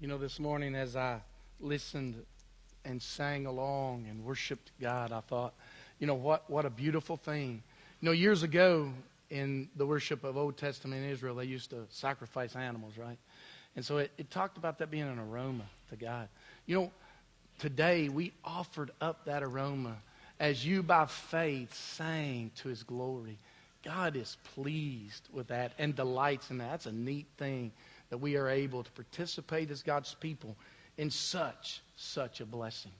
You know, this morning as I listened and sang along and worshiped God, I thought, you know, what, what a beautiful thing. You know, years ago in the worship of Old Testament Israel, they used to sacrifice animals, right? And so it, it talked about that being an aroma to God. You know, today we offered up that aroma as you by faith sang to his glory. God is pleased with that and delights in that. That's a neat thing that we are able to participate as God's people in such, such a blessing.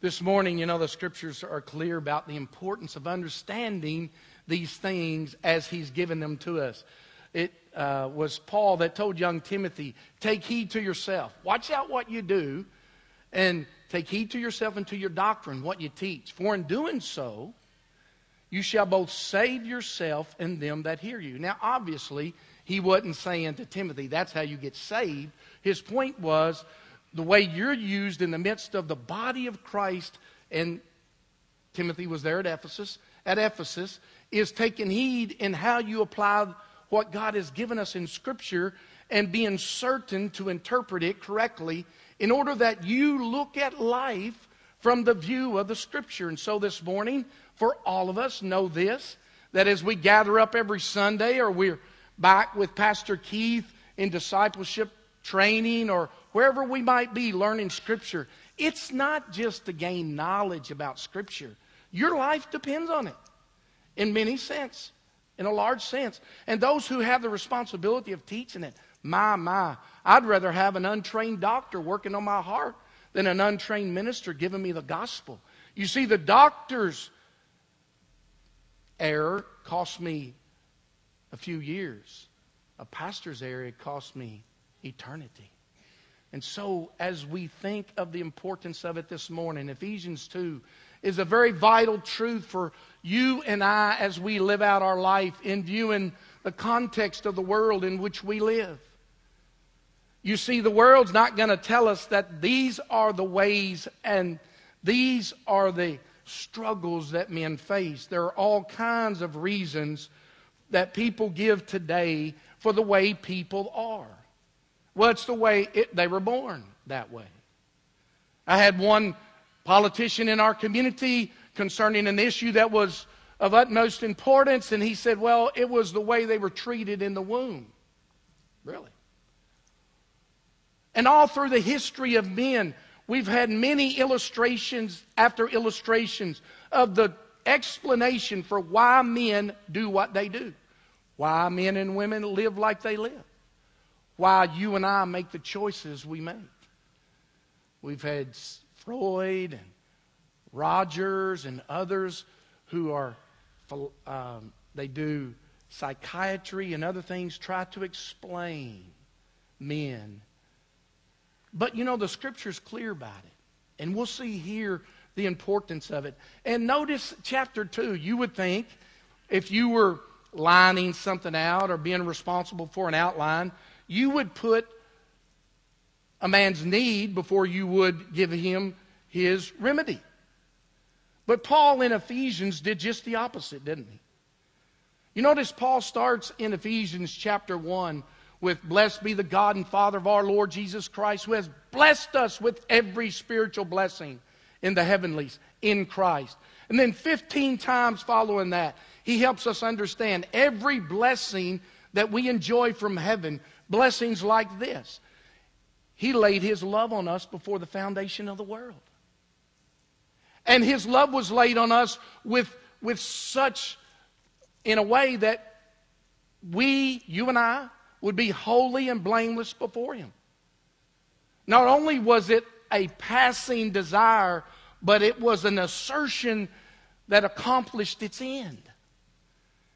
This morning, you know, the scriptures are clear about the importance of understanding these things as He's given them to us. It uh, was Paul that told young Timothy, Take heed to yourself. Watch out what you do, and take heed to yourself and to your doctrine, what you teach. For in doing so, you shall both save yourself and them that hear you. Now, obviously, he wasn't saying to Timothy, that's how you get saved. His point was the way you're used in the midst of the body of Christ, and Timothy was there at Ephesus, at Ephesus, is taking heed in how you apply what God has given us in Scripture and being certain to interpret it correctly in order that you look at life from the view of the Scripture. And so this morning, for all of us, know this that as we gather up every Sunday or we're back with Pastor Keith in discipleship training or wherever we might be learning Scripture, it's not just to gain knowledge about Scripture. Your life depends on it in many sense, in a large sense. And those who have the responsibility of teaching it, my, my, I'd rather have an untrained doctor working on my heart than an untrained minister giving me the gospel. You see, the doctor's error cost me a few years. A pastor's area cost me eternity. And so, as we think of the importance of it this morning, Ephesians 2 is a very vital truth for you and I as we live out our life in viewing the context of the world in which we live. You see, the world's not going to tell us that these are the ways and these are the struggles that men face. There are all kinds of reasons that people give today for the way people are. Well, it's the way it, they were born that way. I had one politician in our community concerning an issue that was of utmost importance, and he said, Well, it was the way they were treated in the womb. Really? And all through the history of men, we've had many illustrations after illustrations of the explanation for why men do what they do why men and women live like they live, why you and I make the choices we make. We've had Freud and Rogers and others who are, um, they do psychiatry and other things, try to explain men. But you know, the scripture's clear about it. And we'll see here the importance of it. And notice chapter 2. You would think if you were lining something out or being responsible for an outline, you would put a man's need before you would give him his remedy. But Paul in Ephesians did just the opposite, didn't he? You notice Paul starts in Ephesians chapter 1 with Blessed be the God and Father of our Lord Jesus Christ, who has blessed us with every spiritual blessing in the heavenlies in Christ. And then 15 times following that, he helps us understand every blessing that we enjoy from heaven, blessings like this. He laid His love on us before the foundation of the world. And His love was laid on us with, with such, in a way that we, you and I, would be holy and blameless before Him. Not only was it a passing desire, but it was an assertion that accomplished its end.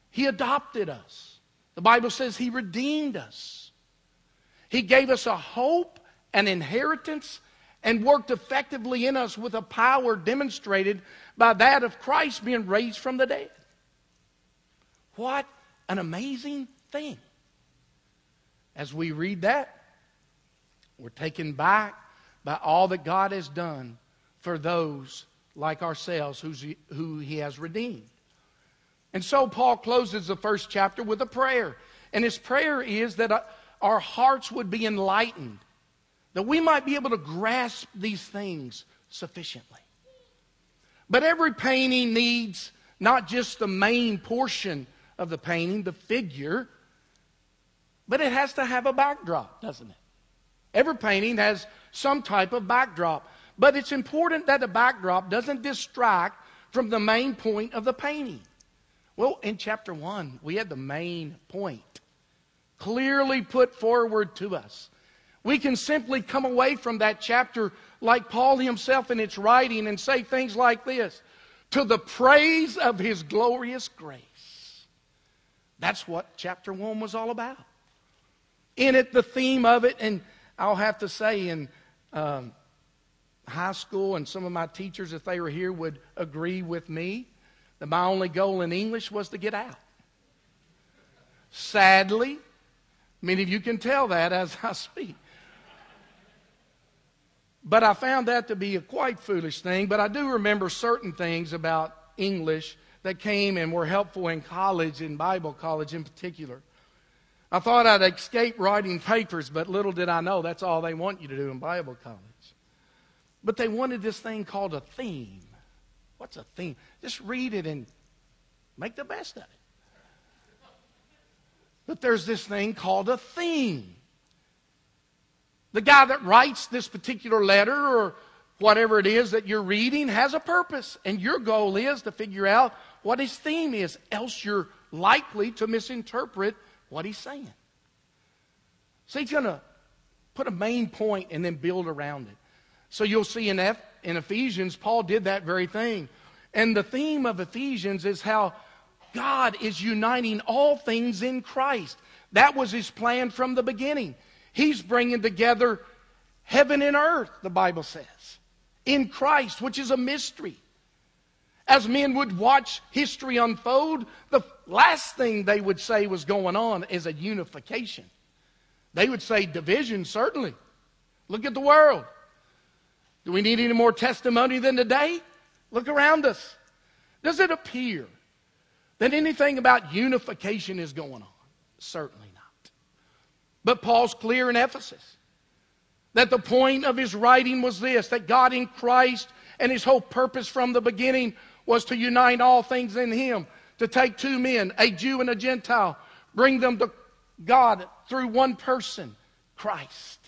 He adopted us. The Bible says He redeemed us. He gave us a hope, an inheritance, and worked effectively in us with a power demonstrated by that of Christ being raised from the dead. What an amazing thing. As we read that, we're taken back by all that God has done for those like ourselves who He has redeemed. And so Paul closes the first chapter with a prayer. And his prayer is that uh, our hearts would be enlightened, that we might be able to grasp these things sufficiently. But every painting needs not just the main portion of the painting, the figure, but it has to have a backdrop, doesn't it? Every painting has some type of backdrop. But it's important that the backdrop doesn't distract from the main point of the painting. Well, in chapter 1, we had the main point clearly put forward to us. We can simply come away from that chapter like Paul himself in its writing and say things like this to the praise of his glorious grace. That's what chapter 1 was all about. In it, the theme of it, and I'll have to say, in um, high school, and some of my teachers, if they were here, would agree with me that my only goal in English was to get out. Sadly, many of you can tell that as I speak. But I found that to be a quite foolish thing. But I do remember certain things about English that came and were helpful in college, in Bible college in particular. I thought I'd escape writing papers, but little did I know that's all they want you to do in Bible college. But they wanted this thing called a theme. What's a theme? Just read it and make the best of it. But there's this thing called a theme. The guy that writes this particular letter or whatever it is that you're reading has a purpose, and your goal is to figure out what his theme is, else you're likely to misinterpret what he's saying. So he's going to put a main point and then build around it. So you'll see in, F, in Ephesians, Paul did that very thing. And the theme of Ephesians is how God is uniting all things in Christ. That was his plan from the beginning. He's bringing together heaven and earth, the Bible says, in Christ, which is a mystery. As men would watch history unfold, the last thing they would say was going on is a unification. They would say division, certainly. Look at the world. Do we need any more testimony than today? Look around us. Does it appear that anything about unification is going on? Certainly not. but Paul's clear in Ephesus that the point of his writing was this that God in Christ and his whole purpose from the beginning was to unite all things in him, to take two men, a Jew and a Gentile, bring them to God through one person, Christ.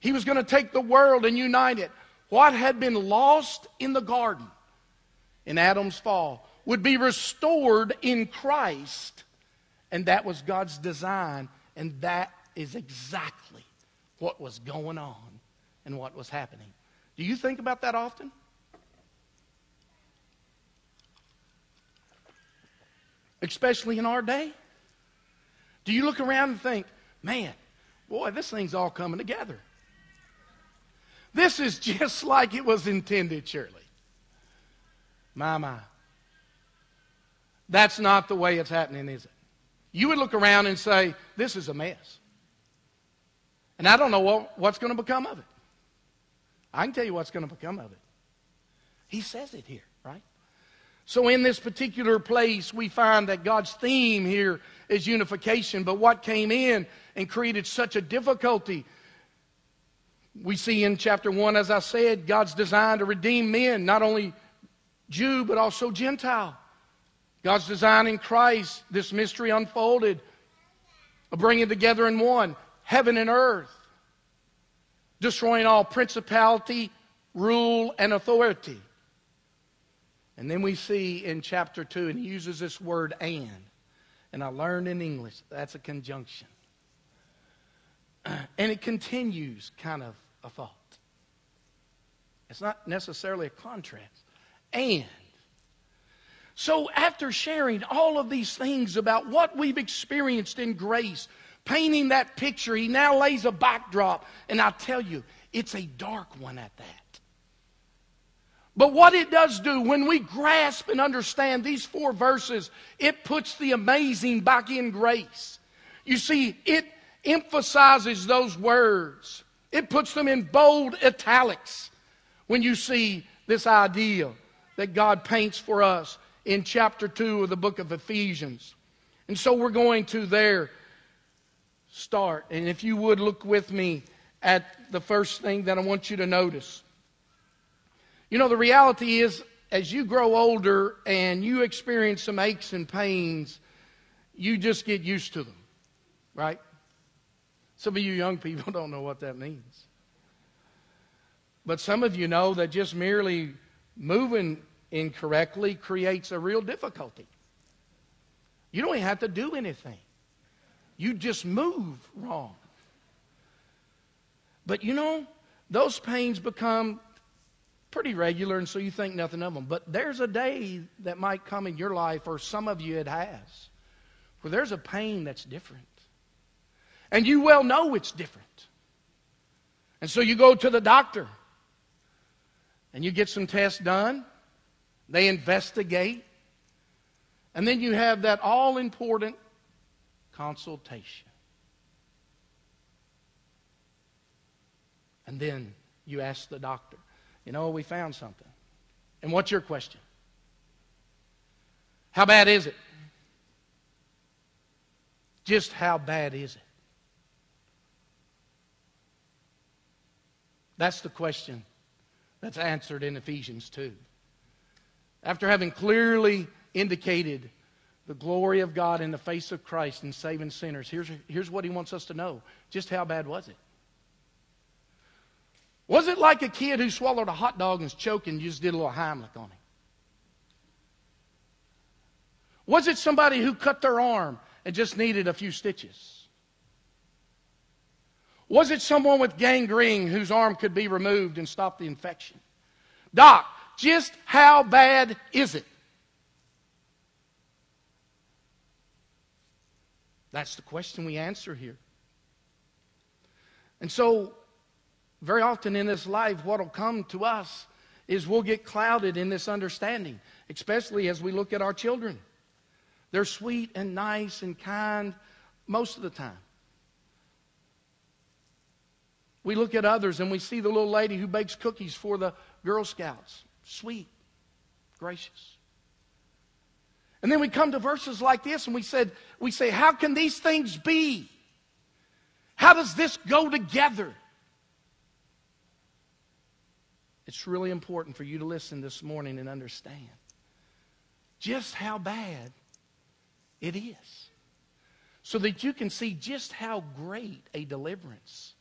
He was going to take the world and unite it. What had been lost in the garden in Adam's fall would be restored in Christ. And that was God's design, and that is exactly what was going on and what was happening. Do you think about that often? Especially in our day? Do you look around and think, man, boy, this thing's all coming together? This is just like it was intended, surely. My, my. That's not the way it's happening, is it? You would look around and say, this is a mess. And I don't know what, what's going to become of it. I can tell you what's going to become of it. He says it here, right? So, in this particular place, we find that God's theme here is unification. But what came in and created such a difficulty, we see in chapter 1, as I said, God's design to redeem men, not only Jew, but also Gentile. God's design in Christ, this mystery unfolded, bringing together in one heaven and earth, destroying all principality, rule, and authority. And then we see in chapter 2, and he uses this word and. And I learned in English that's a conjunction. And it continues kind of a fault. It's not necessarily a contrast. And. So, after sharing all of these things about what we've experienced in grace, painting that picture, he now lays a backdrop. And I tell you, it's a dark one at that. But what it does do, when we grasp and understand these four verses, it puts the amazing back in grace. You see, it emphasizes those words, it puts them in bold italics when you see this idea that God paints for us in chapter 2 of the book of Ephesians. And so we're going to there start. And if you would look with me at the first thing that I want you to notice. You know, the reality is, as you grow older and you experience some aches and pains, you just get used to them, right? Some of you young people don't know what that means. But some of you know that just merely moving incorrectly creates a real difficulty. You don't even have to do anything, you just move wrong. But you know, those pains become pretty regular, and so you think nothing of them. But there's a day that might come in your life, or some of you it has, where there's a pain that's different. And you well know it's different. And so you go to the doctor and you get some tests done. They investigate. And then you have that all important consultation. And then you ask the doctor, you know, we found something. And what's your question? How bad is it? Just how bad is it? That's the question that's answered in Ephesians 2. After having clearly indicated the glory of God in the face of Christ in saving sinners, here's, here's what he wants us to know. Just how bad was it? Was it like a kid who swallowed a hot dog and was choking and you just did a little Heimlich on him? Was it somebody who cut their arm and just needed a few stitches? Was it someone with gangrene whose arm could be removed and stop the infection? Doc, just how bad is it? That's the question we answer here. And so very often in this life, what will come to us is we'll get clouded in this understanding, especially as we look at our children. They're sweet and nice and kind most of the time. We look at others and we see the little lady who bakes cookies for the Girl Scouts. Sweet, gracious. And then we come to verses like this and we said, we say, how can these things be? How does this go together? It's really important for you to listen this morning and understand just how bad it is. So that you can see just how great a deliverance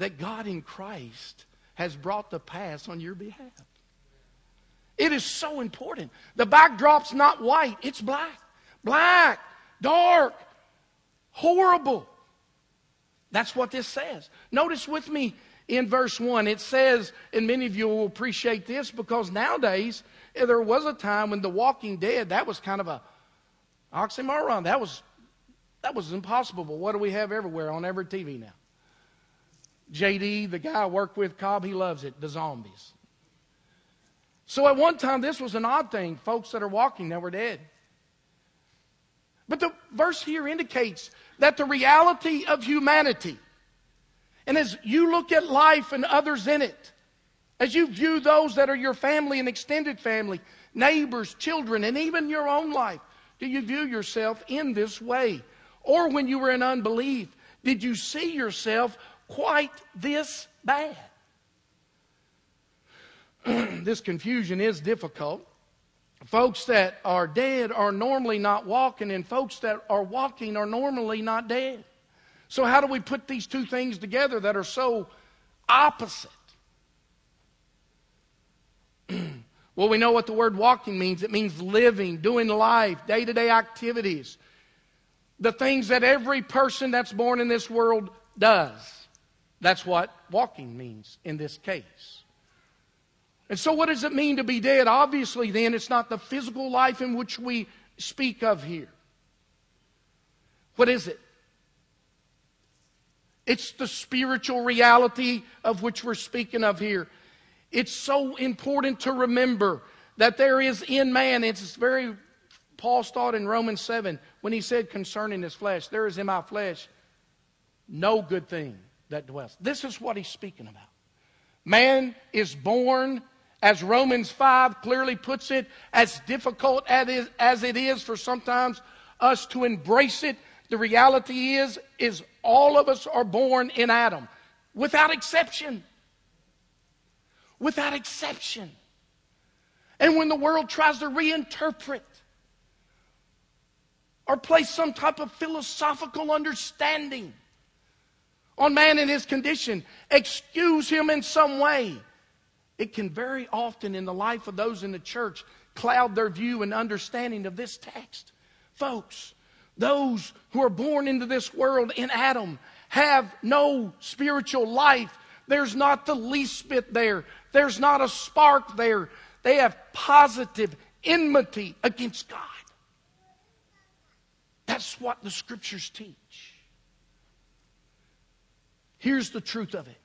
that God in Christ has brought to pass on your behalf. It is so important. The backdrop's not white, it's black. Black, dark, horrible. That's what this says. Notice with me in verse 1. It says, and many of you will appreciate this because nowadays eh, there was a time when The Walking Dead, that was kind of a oxymoron. That was, that was impossible. But what do we have everywhere on every TV now? JD, the guy I work with, Cobb, he loves it, the zombies. So at one time, this was an odd thing. Folks that are walking that were dead. But the verse here indicates that the reality of humanity and as you look at life and others in it, as you view those that are your family and extended family, neighbors, children, and even your own life, do you view yourself in this way? Or when you were in unbelief, did you see yourself quite this bad? this confusion is difficult. Folks that are dead are normally not walking, and folks that are walking are normally not dead. So, how do we put these two things together that are so opposite? well, we know what the word walking means it means living, doing life, day to day activities, the things that every person that's born in this world does. That's what walking means in this case. And so, what does it mean to be dead? Obviously, then, it's not the physical life in which we speak of here. What is it? It's the spiritual reality of which we're speaking of here. It's so important to remember that there is in man, it's very, Paul's thought in Romans 7 when he said concerning his flesh, there is in my flesh no good thing that dwells. This is what he's speaking about. Man is born, as Romans 5 clearly puts it, as difficult as it is for sometimes us to embrace it. The reality is, is all of us are born in Adam. without exception. Without exception. And when the world tries to reinterpret or place some type of philosophical understanding on man and his condition, excuse him in some way, it can very often in the life of those in the church cloud their view and understanding of this text. Folks, those who are born into this world in Adam have no spiritual life. There's not the least bit there. There's not a spark there. They have positive enmity against God. That's what the scriptures teach. Here's the truth of it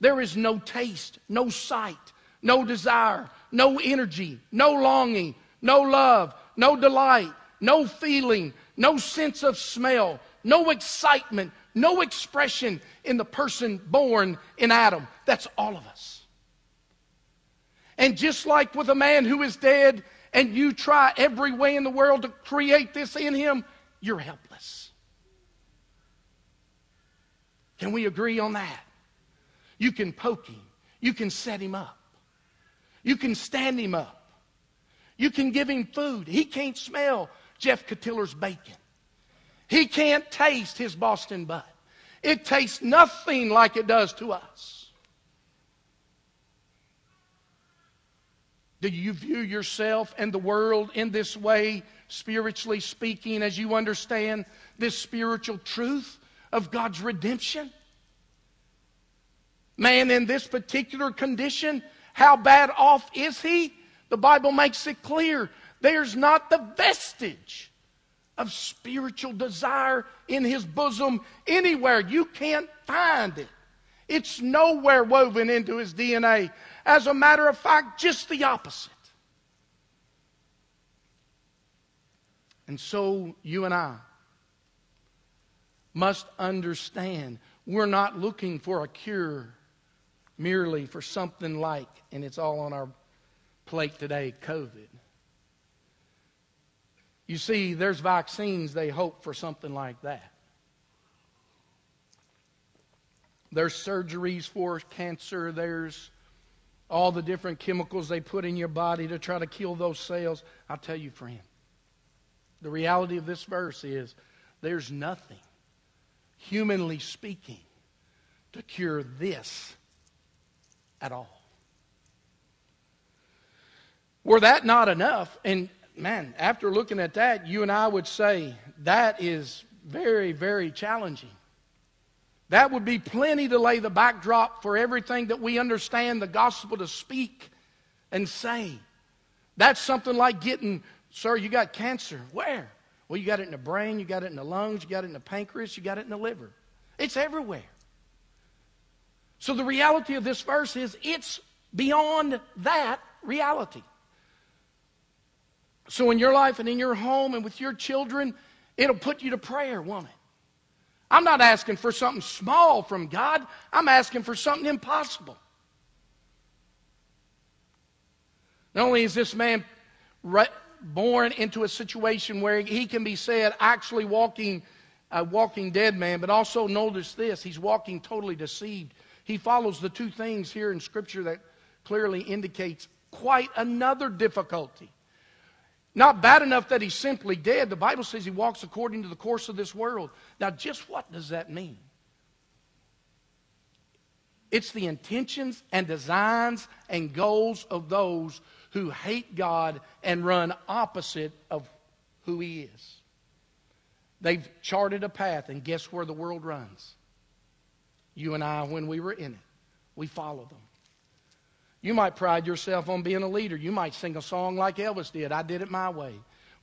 there is no taste, no sight, no desire, no energy, no longing, no love, no delight, no feeling, no sense of smell, no excitement, no expression in the person born in Adam. That's all of us. And just like with a man who is dead, and you try every way in the world to create this in him, you're helpless. Can we agree on that? You can poke him, you can set him up, you can stand him up, you can give him food. He can't smell Jeff Catiller's bacon, he can't taste his Boston butt. It tastes nothing like it does to us. Do you view yourself and the world in this way, spiritually speaking, as you understand this spiritual truth of God's redemption? Man in this particular condition, how bad off is he? The Bible makes it clear there's not the vestige of spiritual desire in his bosom anywhere. You can't find it. It's nowhere woven into his DNA. As a matter of fact, just the opposite. And so you and I must understand we're not looking for a cure merely for something like, and it's all on our plate today, COVID. You see, there's vaccines, they hope for something like that. There's surgeries for cancer, there's all the different chemicals they put in your body to try to kill those cells. I'll tell you, friend, the reality of this verse is there's nothing, humanly speaking, to cure this at all. Were that not enough, and man, after looking at that, you and I would say that is very, very challenging. That would be plenty to lay the backdrop for everything that we understand the gospel to speak and say. That's something like getting, sir, you got cancer. Where? Well, you got it in the brain, you got it in the lungs, you got it in the pancreas, you got it in the liver. It's everywhere. So the reality of this verse is it's beyond that reality. So in your life and in your home and with your children, it'll put you to prayer, won't it? I'm not asking for something small from God, I'm asking for something impossible. Not only is this man born into a situation where he can be said actually walking a walking dead man, but also notice this he's walking totally deceived. He follows the two things here in Scripture that clearly indicates quite another difficulty. Not bad enough that he's simply dead. The Bible says he walks according to the course of this world. Now, just what does that mean? It's the intentions and designs and goals of those who hate God and run opposite of who He is. They've charted a path, and guess where the world runs? You and I, when we were in it, we follow them. You might pride yourself on being a leader. You might sing a song like Elvis did I did it my way.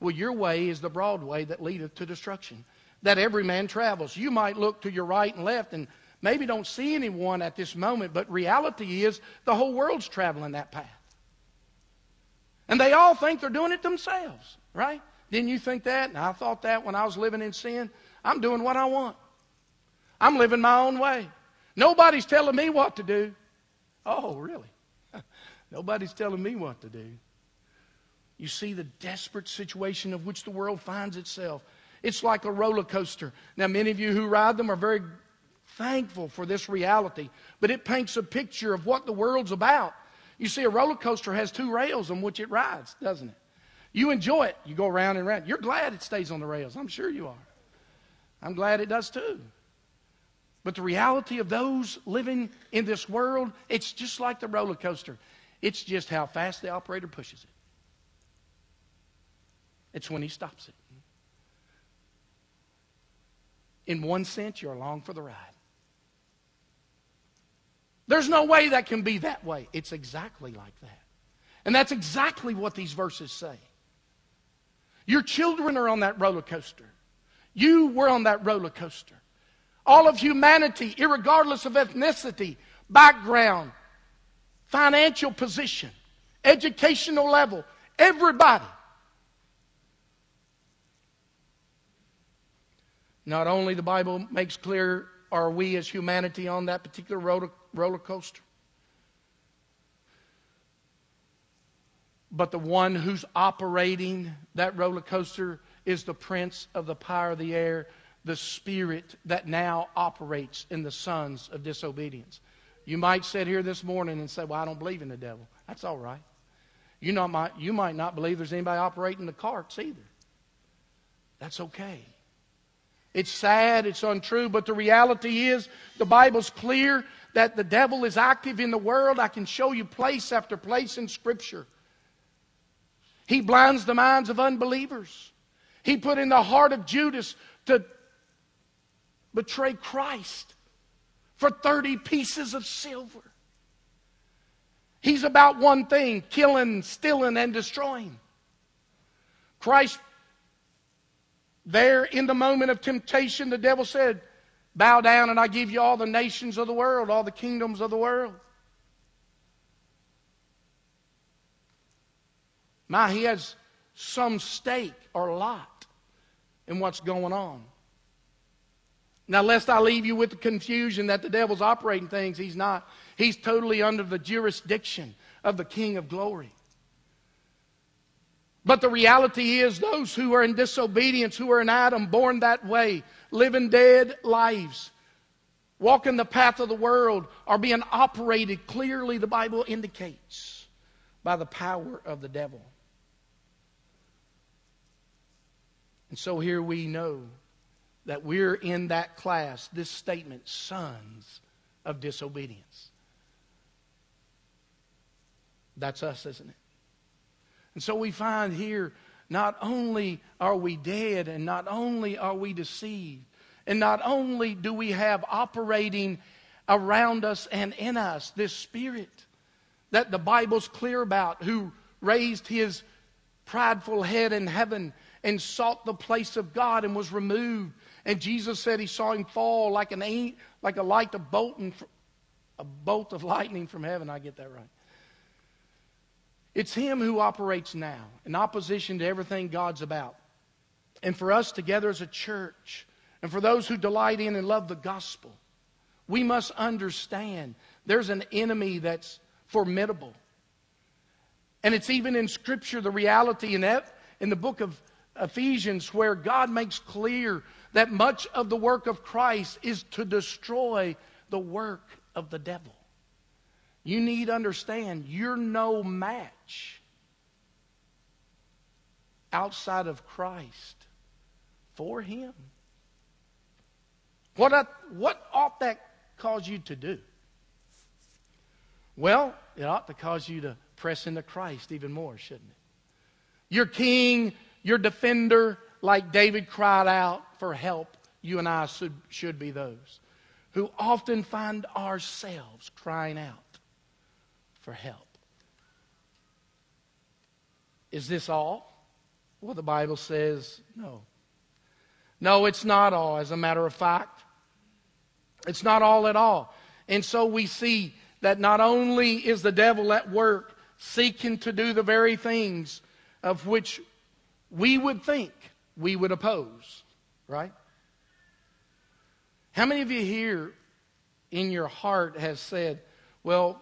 Well, your way is the broad way that leadeth to destruction, that every man travels. You might look to your right and left and maybe don't see anyone at this moment, but reality is the whole world's traveling that path. And they all think they're doing it themselves, right? Didn't you think that? And I thought that when I was living in sin. I'm doing what I want. I'm living my own way. Nobody's telling me what to do. Oh, really? Nobody's telling me what to do. You see the desperate situation of which the world finds itself. It's like a roller coaster. Now, many of you who ride them are very thankful for this reality, but it paints a picture of what the world's about. You see, a roller coaster has two rails on which it rides, doesn't it? You enjoy it. You go around and around. You're glad it stays on the rails. I'm sure you are. I'm glad it does too. But the reality of those living in this world, it's just like the roller coaster. It's just how fast the operator pushes it. It's when he stops it. In one sense, you're along for the ride. There's no way that can be that way. It's exactly like that. And that's exactly what these verses say. Your children are on that roller coaster. You were on that roller coaster. All of humanity, regardless of ethnicity, background, financial position, educational level, everybody. Not only the Bible makes clear are we as humanity on that particular roller, roller coaster, but the one who's operating that roller coaster is the prince of the power of the air, the spirit that now operates in the sons of disobedience. You might sit here this morning and say, Well, I don't believe in the devil. That's all right. You, not might, you might not believe there's anybody operating the carts either. That's okay. It's sad, it's untrue, but the reality is the Bible's clear that the devil is active in the world. I can show you place after place in Scripture. He blinds the minds of unbelievers. He put in the heart of Judas to betray Christ for 30 pieces of silver. He's about one thing killing, stealing, and destroying. Christ, there in the moment of temptation, the devil said, Bow down and I give you all the nations of the world, all the kingdoms of the world. My, he has some stake or lot in what's going on. Now, lest I leave you with the confusion that the devil's operating things, he's not. He's totally under the jurisdiction of the King of glory. But the reality is, those who are in disobedience, who are in Adam, born that way, living dead lives, walking the path of the world, are being operated, clearly, the Bible indicates, by the power of the devil. And so here we know that we're in that class, this statement, sons of disobedience. That's us, isn't it? And so we find here not only are we dead and not only are we deceived, and not only do we have operating around us and in us this spirit that the Bible's clear about, who raised his prideful head in heaven and sought the place of God and was removed. And Jesus said he saw him fall like an like a light of bolting, a bolt of lightning from heaven. I get that right. It's him who operates now in opposition to everything God's about. And for us together as a church, and for those who delight in and love the gospel, we must understand there's an enemy that's formidable. And it's even in Scripture, the reality in, in the book of Ephesians, where God makes clear that much of the work of Christ is to destroy the work of the devil. You need to understand you're no match outside of Christ for him. What, what ought that cause you to do? Well, it ought to cause you to press into Christ even more, shouldn't it? Your king your defender, like David cried out for help, you and I should, should be those who often find ourselves crying out for help. Is this all? Well, the Bible says no. No, it's not all, as a matter of fact. It's not all at all. And so we see that not only is the devil at work seeking to do the very things of which we would think we would oppose, right? How many of you here in your heart has said, Well,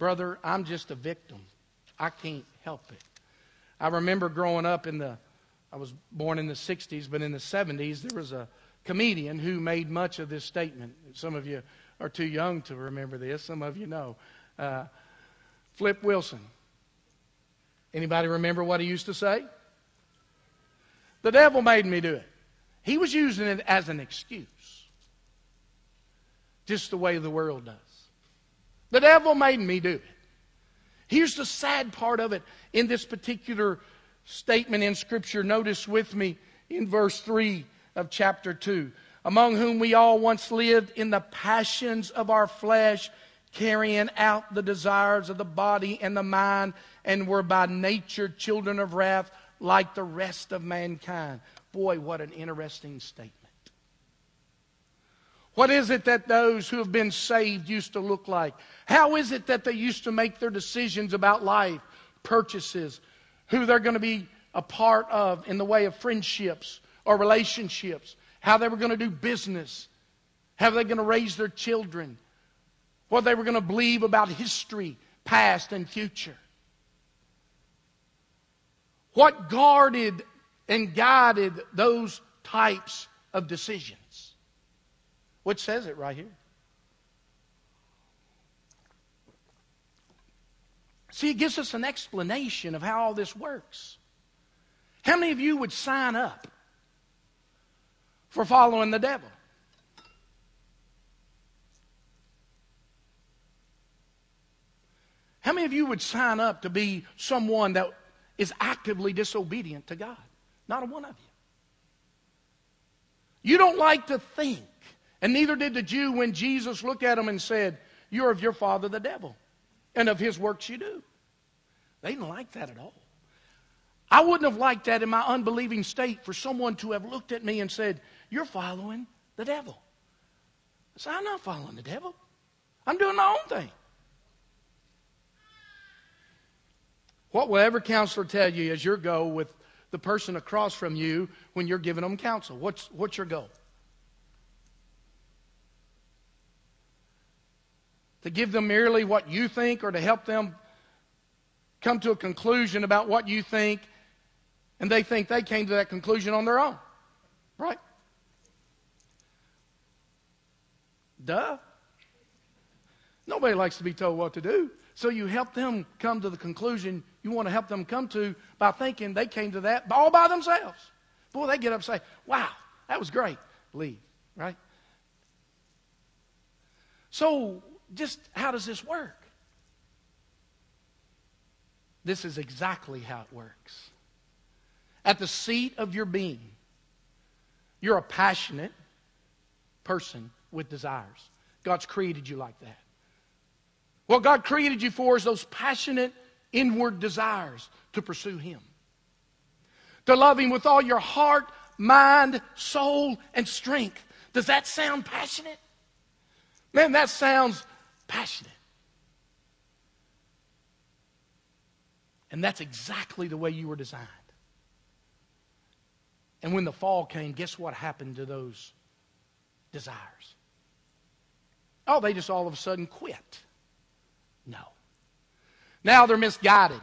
brother, I'm just a victim. I can't help it. I remember growing up in the, I was born in the 60s, but in the 70s, there was a comedian who made much of this statement. Some of you are too young to remember this. Some of you know. Uh, Flip Wilson. Anybody remember what he used to say? The devil made me do it. He was using it as an excuse. Just the way the world does. The devil made me do it. Here's the sad part of it in this particular statement in Scripture. Notice with me in verse 3 of chapter 2 among whom we all once lived in the passions of our flesh, carrying out the desires of the body and the mind, and were by nature children of wrath like the rest of mankind. Boy, what an interesting statement. What is it that those who have been saved used to look like? How is it that they used to make their decisions about life, purchases, who they're going to be a part of in the way of friendships or relationships, how they were going to do business, how they were going to raise their children, what they were going to believe about history, past and future? What guarded and guided those types of decisions? Which says it right here. See, it gives us an explanation of how all this works. How many of you would sign up for following the devil? How many of you would sign up to be someone that is actively disobedient to God? Not a one of you. You don't like to think and neither did the Jew when Jesus looked at him and said, You're of your father the devil, and of his works you do. They didn't like that at all. I wouldn't have liked that in my unbelieving state for someone to have looked at me and said, You're following the devil. I said, I'm not following the devil. I'm doing my own thing. What will every counselor tell you is your goal with the person across from you when you're giving them counsel? What's, what's your goal? To give them merely what you think or to help them come to a conclusion about what you think, and they think they came to that conclusion on their own. Right? Duh. Nobody likes to be told what to do. So you help them come to the conclusion you want to help them come to by thinking they came to that all by themselves. Boy, they get up and say, wow, that was great. Leave, right? So just how does this work? This is exactly how it works. At the seat of your being, you're a passionate person with desires. God's created you like that. What God created you for is those passionate inward desires to pursue Him, to love Him with all your heart, mind, soul, and strength. Does that sound passionate? Man, that sounds passionate. And that's exactly the way you were designed. And when the fall came, guess what happened to those desires? Oh, they just all of a sudden quit. No. Now they're misguided.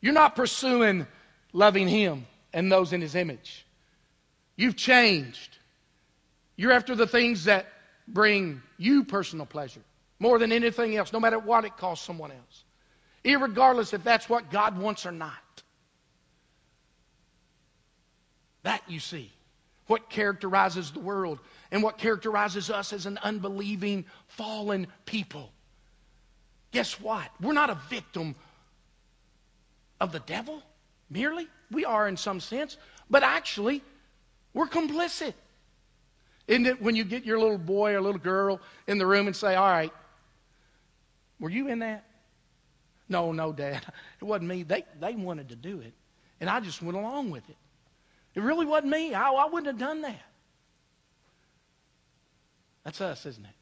You're not pursuing loving Him and those in His image. You've changed. You're after the things that bring you personal pleasure more than anything else, no matter what it costs someone else. Irregardless if that's what God wants or not. That you see. What characterizes the world and what characterizes us as an unbelieving, fallen people. Guess what? We're not a victim of the devil merely. We are in some sense, but actually, we're complicit. Isn't it when you get your little boy or little girl in the room and say, All right, were you in that? No, no, Dad. It wasn't me. They, they wanted to do it. And I just went along with it. It really wasn't me. I, I wouldn't have done that. That's us, isn't it?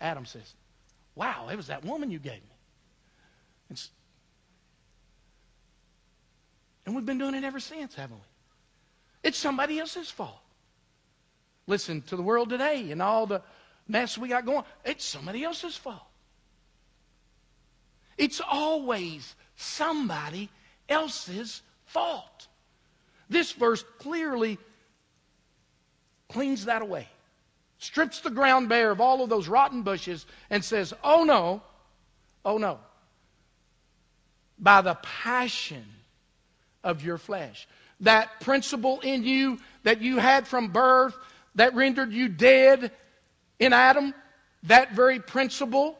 Adam says, Wow, it was that woman you gave me. And, and we've been doing it ever since, haven't we? It's somebody else's fault. Listen to the world today and all the mess we got going. It's somebody else's fault. It's always somebody else's fault. This verse clearly cleans that away, strips the ground bare of all of those rotten bushes, and says, Oh no, oh no. By the passion of your flesh. That principle in you that you had from birth that rendered you dead in Adam, that very principle,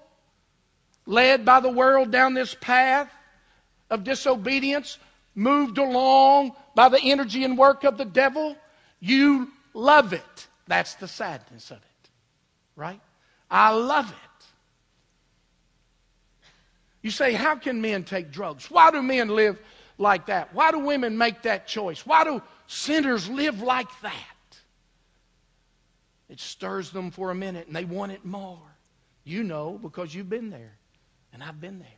led by the world down this path of disobedience, moved along by the energy and work of the devil, you love it. That's the sadness of it, right? I love it. You say, how can men take drugs? Why do men live like that? Why do women make that choice? Why do sinners live like that? It stirs them for a minute and they want it more. You know because you've been there and I've been there.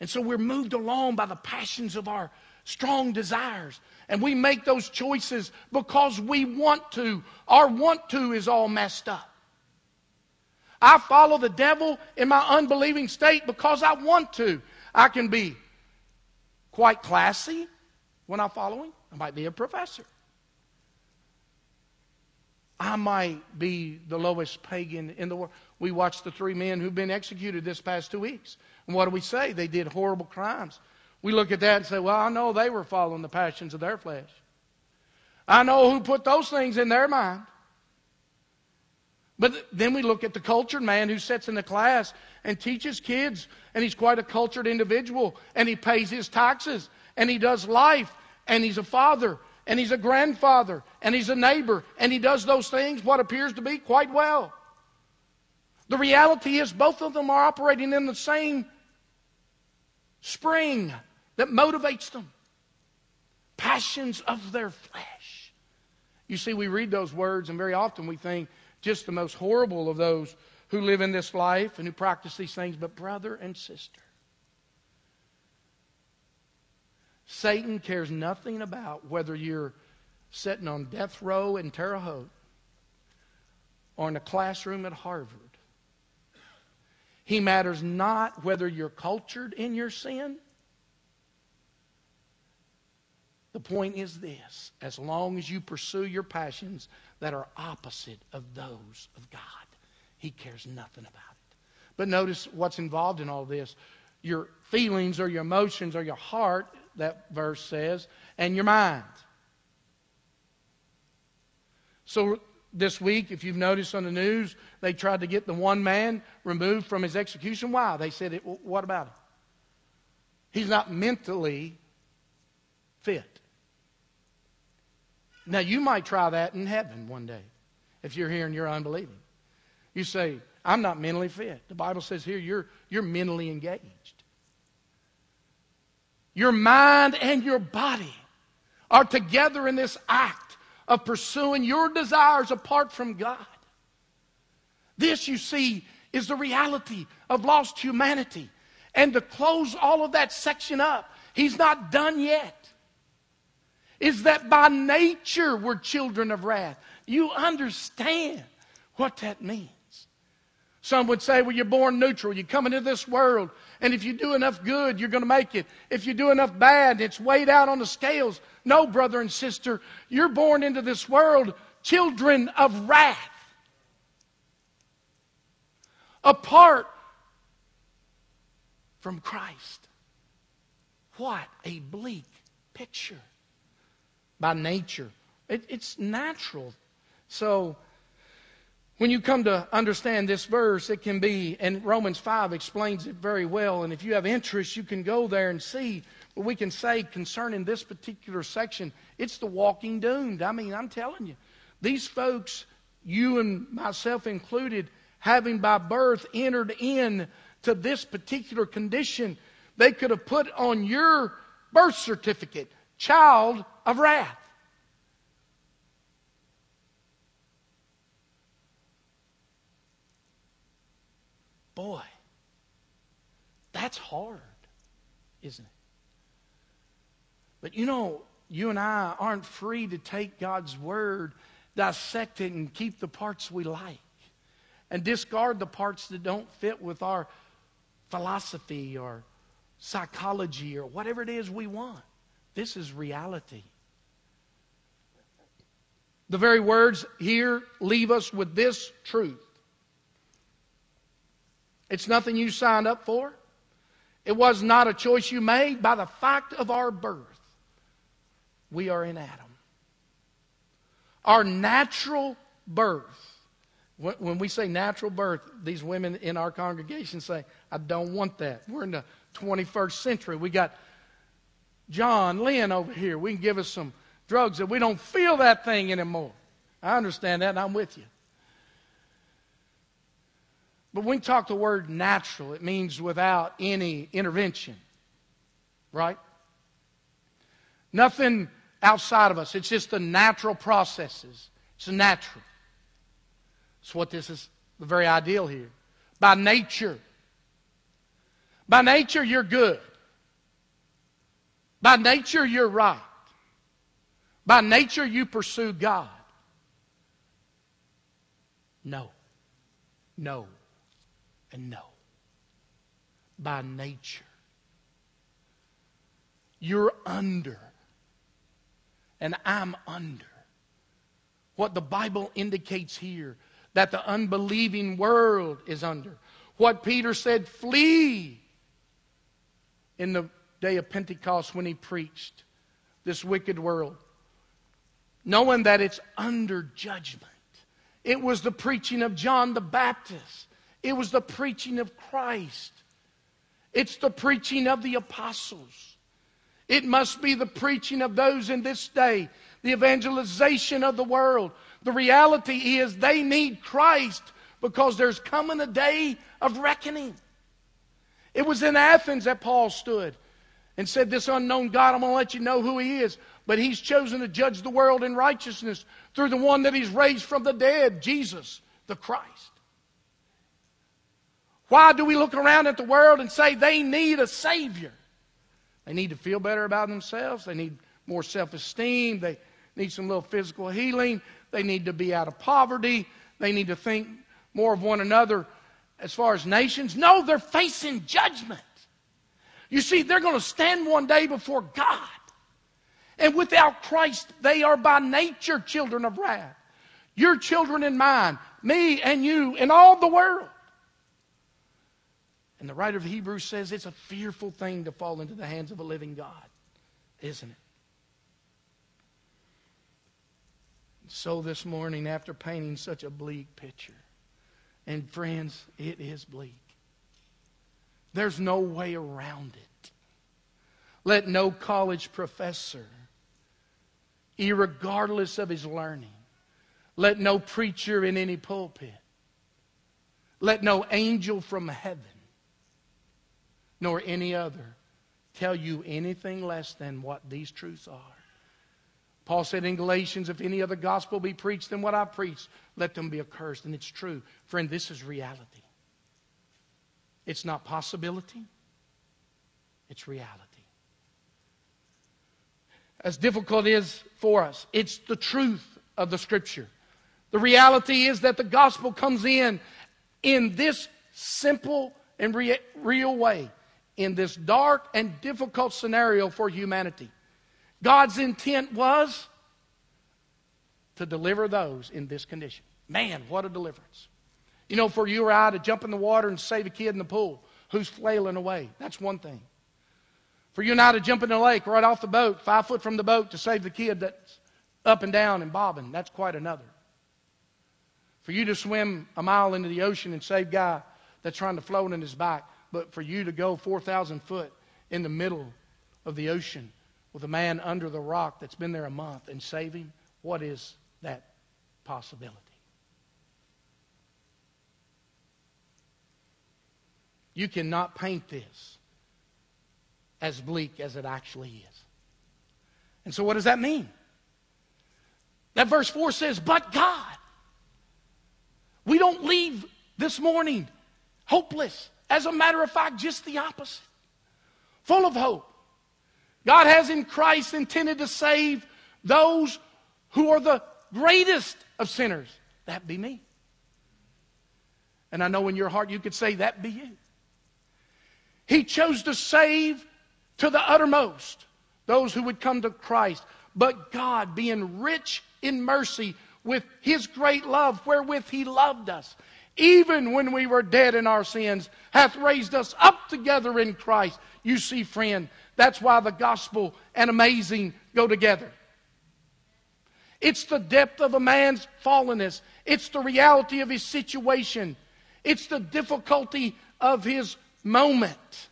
And so we're moved along by the passions of our strong desires. And we make those choices because we want to. Our want to is all messed up. I follow the devil in my unbelieving state because I want to. I can be quite classy when I follow him. I might be a professor. I might be the lowest pagan in the world. We watched the three men who've been executed this past two weeks. And what do we say? They did horrible crimes. We look at that and say, well, I know they were following the passions of their flesh. I know who put those things in their mind. But then we look at the cultured man who sits in the class and teaches kids, and he's quite a cultured individual, and he pays his taxes, and he does life, and he's a father, and he's a grandfather, and he's a neighbor, and he does those things, what appears to be quite well. The reality is, both of them are operating in the same spring that motivates them passions of their flesh. You see, we read those words, and very often we think just the most horrible of those who live in this life and who practice these things, but brother and sister. Satan cares nothing about whether you're sitting on death row in Terre Haute or in a classroom at Harvard. He matters not whether you're cultured in your sin. The point is this as long as you pursue your passions that are opposite of those of God, He cares nothing about it. But notice what's involved in all this your feelings or your emotions or your heart, that verse says, and your mind. So this week, if you've noticed on the news, they tried to get the one man removed from his execution. Why? They said, What about him? He's not mentally fit. Now, you might try that in heaven one day if you're here and you're unbelieving. You say, I'm not mentally fit. The Bible says here you're, you're mentally engaged. Your mind and your body are together in this act of pursuing your desires apart from God. This, you see, is the reality of lost humanity. And to close all of that section up, he's not done yet. Is that by nature we're children of wrath. You understand what that means. Some would say, well, you're born neutral. You come into this world, and if you do enough good, you're going to make it. If you do enough bad, it's weighed out on the scales. No, brother and sister, you're born into this world children of wrath. Apart from Christ. What a bleak picture. By nature, it, it's natural. So, when you come to understand this verse, it can be, and Romans 5 explains it very well. And if you have interest, you can go there and see we can say concerning this particular section. It's the walking doomed. I mean, I'm telling you, these folks, you and myself included, having by birth entered in to this particular condition, they could have put on your birth certificate, child of wrath. Boy, that's hard, isn't it? But you know, you and I aren't free to take God's word, dissect it, and keep the parts we like, and discard the parts that don't fit with our philosophy or psychology or whatever it is we want. This is reality. The very words here leave us with this truth. It's nothing you signed up for. It was not a choice you made by the fact of our birth. We are in Adam. Our natural birth. When we say natural birth, these women in our congregation say, I don't want that. We're in the 21st century. We got John Lynn over here. We can give us some drugs that we don't feel that thing anymore. I understand that and I'm with you. But when we talk the word natural, it means without any intervention. Right? Nothing outside of us. It's just the natural processes. It's natural. It's what this is the very ideal here. By nature. By nature, you're good. By nature, you're right. By nature, you pursue God. No. No. And no. By nature. You're under. And I'm under. What the Bible indicates here that the unbelieving world is under. What Peter said, flee in the day of Pentecost when he preached this wicked world, knowing that it's under judgment. It was the preaching of John the Baptist, it was the preaching of Christ, it's the preaching of the apostles. It must be the preaching of those in this day, the evangelization of the world. The reality is they need Christ because there's coming a day of reckoning. It was in Athens that Paul stood and said, This unknown God, I'm going to let you know who he is. But he's chosen to judge the world in righteousness through the one that he's raised from the dead, Jesus, the Christ. Why do we look around at the world and say they need a Savior? They need to feel better about themselves. They need more self esteem. They need some little physical healing. They need to be out of poverty. They need to think more of one another as far as nations. No, they're facing judgment. You see, they're going to stand one day before God. And without Christ, they are by nature children of wrath. Your children and mine, me and you, and all the world. And the writer of Hebrews says it's a fearful thing to fall into the hands of a living God, isn't it? So this morning, after painting such a bleak picture, and friends, it is bleak. There's no way around it. Let no college professor, regardless of his learning, let no preacher in any pulpit, let no angel from heaven nor any other tell you anything less than what these truths are. Paul said in Galatians, if any other gospel be preached than what I preach, let them be accursed. And it's true. Friend, this is reality. It's not possibility, it's reality. As difficult as for us, it's the truth of the Scripture. The reality is that the gospel comes in in this simple and re- real way in this dark and difficult scenario for humanity. God's intent was to deliver those in this condition. Man, what a deliverance. You know, for you or I to jump in the water and save a kid in the pool who's flailing away, that's one thing. For you and I to jump in the lake right off the boat, five foot from the boat, to save the kid that's up and down and bobbing, that's quite another. For you to swim a mile into the ocean and save guy that's trying to float in his back, but for you to go 4,000 foot in the middle of the ocean with a man under the rock that's been there a month and save him, what is that possibility? You cannot paint this as bleak as it actually is. And so, what does that mean? That verse 4 says, But God. We don't leave this morning hopeless. As a matter of fact, just the opposite. Full of hope. God has in Christ intended to save those who are the greatest of sinners. That be me. And I know in your heart you could say, That be you. He chose to save to the uttermost those who would come to Christ. But God, being rich in mercy with his great love wherewith he loved us. Even when we were dead in our sins, hath raised us up together in Christ. You see, friend, that's why the gospel and amazing go together. It's the depth of a man's fallenness. It's the reality of his situation. It's the difficulty of his moment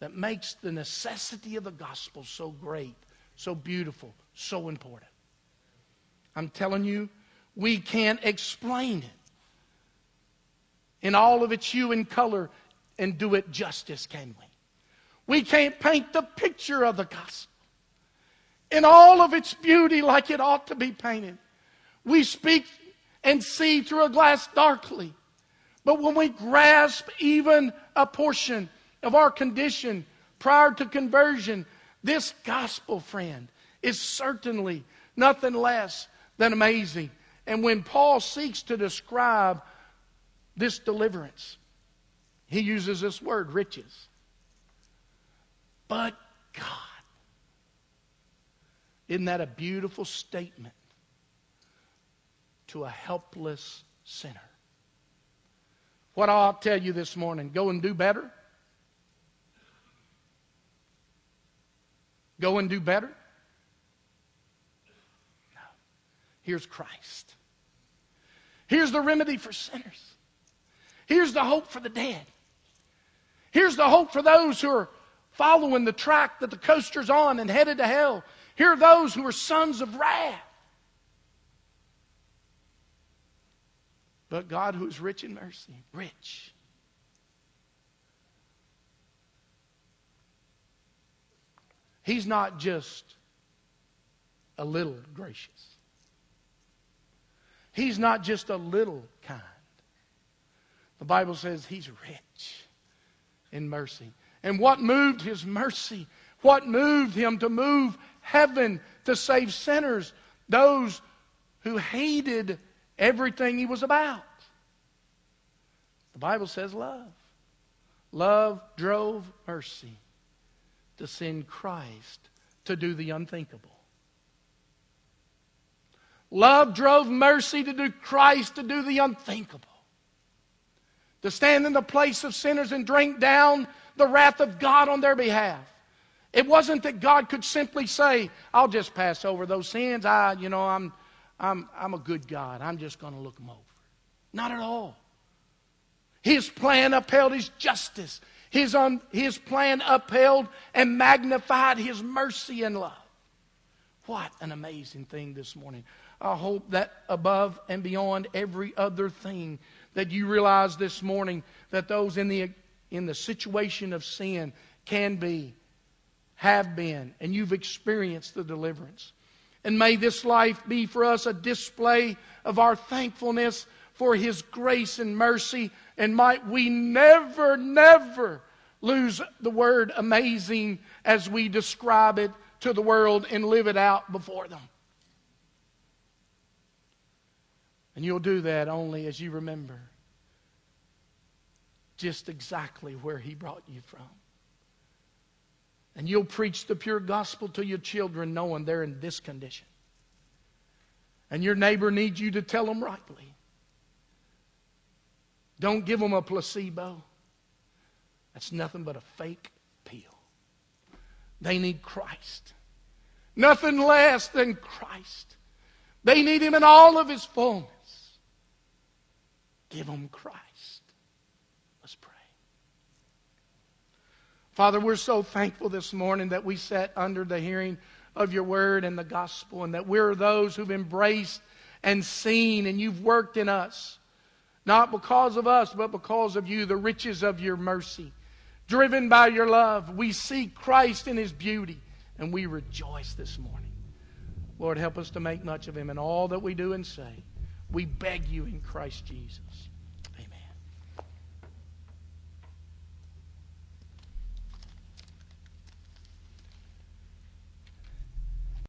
that makes the necessity of the gospel so great, so beautiful, so important. I'm telling you, we can't explain it in all of its hue and color and do it justice, can we? We can't paint the picture of the gospel in all of its beauty like it ought to be painted. We speak and see through a glass darkly. But when we grasp even a portion of our condition prior to conversion, this gospel, friend, is certainly nothing less than amazing. And when Paul seeks to describe this deliverance, he uses this word, riches. But God. Isn't that a beautiful statement to a helpless sinner? What I'll tell you this morning go and do better. Go and do better. No. Here's Christ. Here's the remedy for sinners. Here's the hope for the dead. Here's the hope for those who are following the track that the coaster's on and headed to hell. Here are those who are sons of wrath. But God, who is rich in mercy, rich. He's not just a little gracious. He's not just a little kind. The Bible says he's rich in mercy. And what moved his mercy? What moved him to move heaven to save sinners? Those who hated everything he was about. The Bible says love. Love drove mercy to send Christ to do the unthinkable. Love drove mercy to do Christ to do the unthinkable. To stand in the place of sinners and drink down the wrath of God on their behalf. It wasn't that God could simply say, I'll just pass over those sins. I, you know, I'm, I'm, I'm a good God. I'm just going to look them over. Not at all. His plan upheld his justice. His, un, his plan upheld and magnified his mercy and love. What an amazing thing this morning. I hope that above and beyond every other thing that you realize this morning that those in the in the situation of sin can be, have been, and you've experienced the deliverance. And may this life be for us a display of our thankfulness for His grace and mercy. And might we never, never lose the word amazing as we describe it to the world and live it out before them. And you'll do that only as you remember just exactly where He brought you from. And you'll preach the pure gospel to your children knowing they're in this condition. And your neighbor needs you to tell them rightly. Don't give them a placebo. That's nothing but a fake pill. They need Christ. Nothing less than Christ. They need Him in all of His fullness. Give them Christ. Father, we're so thankful this morning that we sat under the hearing of your word and the gospel, and that we're those who've embraced and seen, and you've worked in us. Not because of us, but because of you, the riches of your mercy. Driven by your love, we see Christ in his beauty, and we rejoice this morning. Lord, help us to make much of him in all that we do and say. We beg you in Christ Jesus.